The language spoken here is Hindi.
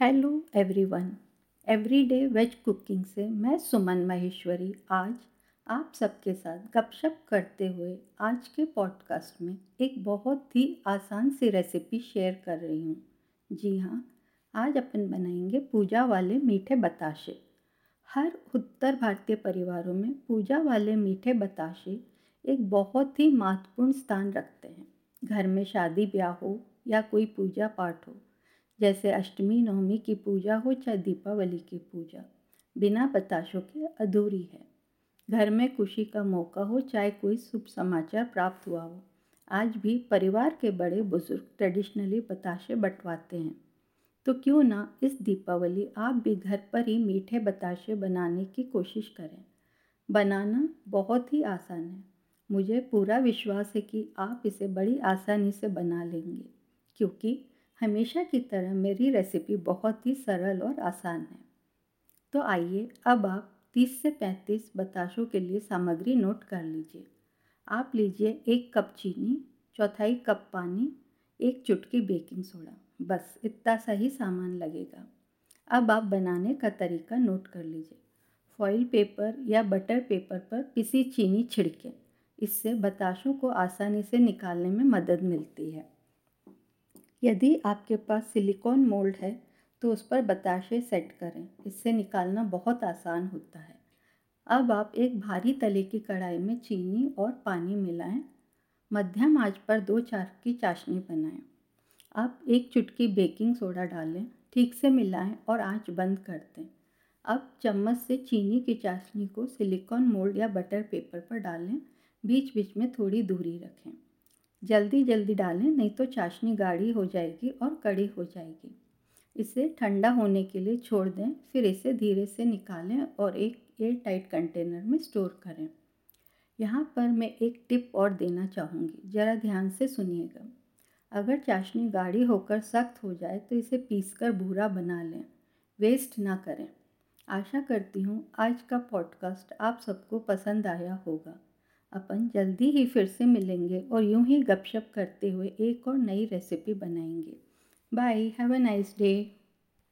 Hello everyone everyday veg cooking से मैं सुमन महेश्वरी आज आप सबके साथ गपशप करते हुए आज के पॉडकास्ट में एक बहुत ही आसान सी रेसिपी शेयर कर रही हूँ। जी हाँ आज अपन बनाएँगे पूजा वाले मीठे बताशे। हर उत्तर भारतीय परिवारों में पूजा वाले मीठे बताशे एक बहुत ही महत्वपूर्ण स्थान रखते हैं। घर में शादी ब्याह हो या कोई पूजा पाठ हो जैसे अष्टमी, नवमी की पूजा हो चाहे दीपावली की पूजा, बिना बताशों के अधूरी है। घर में खुशी का मौका हो चाहे कोई शुभ समाचार प्राप्त हुआ हो, आज भी परिवार के बड़े बुज़ुर्ग ट्रेडिशनली बताशे बंटवाते हैं। तो क्यों ना इस दीपावली आप भी घर पर ही मीठे बताशे बनाने की कोशिश करें। बनाना बहुत ही आसान है। मुझे पूरा विश्वास है कि आप इसे बड़ी आसानी से बना लेंगे, क्योंकि हमेशा की तरह मेरी रेसिपी बहुत ही सरल और आसान है। तो आइए अब आप 30 से 35 बताशों के लिए सामग्री नोट कर लीजिए। आप लीजिए एक कप चीनी, चौथाई कप पानी, एक चुटकी बेकिंग सोडा बस, इतना सा ही सामान लगेगा। अब आप बनाने का तरीका नोट कर लीजिए। फॉइल पेपर या बटर पेपर पर पिसी चीनी छिड़कें। इससे बताशों को आसानी से निकालने में मदद मिलती है। यदि आपके पास सिलिकॉन मोल्ड है तो उस पर बताशे सेट करें। इससे निकालना बहुत आसान होता है। अब आप एक भारी तले की कढ़ाई में चीनी और पानी मिलाएँ। मध्यम आँच पर दो चार की चाशनी बनाएँ। अब एक चुटकी बेकिंग सोडा डालें, ठीक से मिलाएँ और आँच बंद कर दें। अब चम्मच से चीनी की चाशनी को सिलिकॉन मोल्ड या बटर पेपर पर डालें। बीच बीच में थोड़ी दूरी रखें। जल्दी जल्दी डालें, नहीं तो चाशनी गाढ़ी हो जाएगी और कड़ी हो जाएगी। इसे ठंडा होने के लिए छोड़ दें, फिर इसे धीरे से निकालें और एक एयर टाइट कंटेनर में स्टोर करें। यहाँ पर मैं एक टिप और देना चाहूँगी, ज़रा ध्यान से सुनिएगा। अगर चाशनी गाढ़ी होकर सख्त हो जाए तो इसे पीसकर भूरा बना लें। वेस्ट ना करें। आशा करती हूँ, आज का पॉडकास्ट आप सबको पसंद आया होगा। अपन जल्दी ही फिर से मिलेंगे और यूँ ही गपशप करते हुए एक और नई रेसिपी बनाएँगे। Bye have a nice day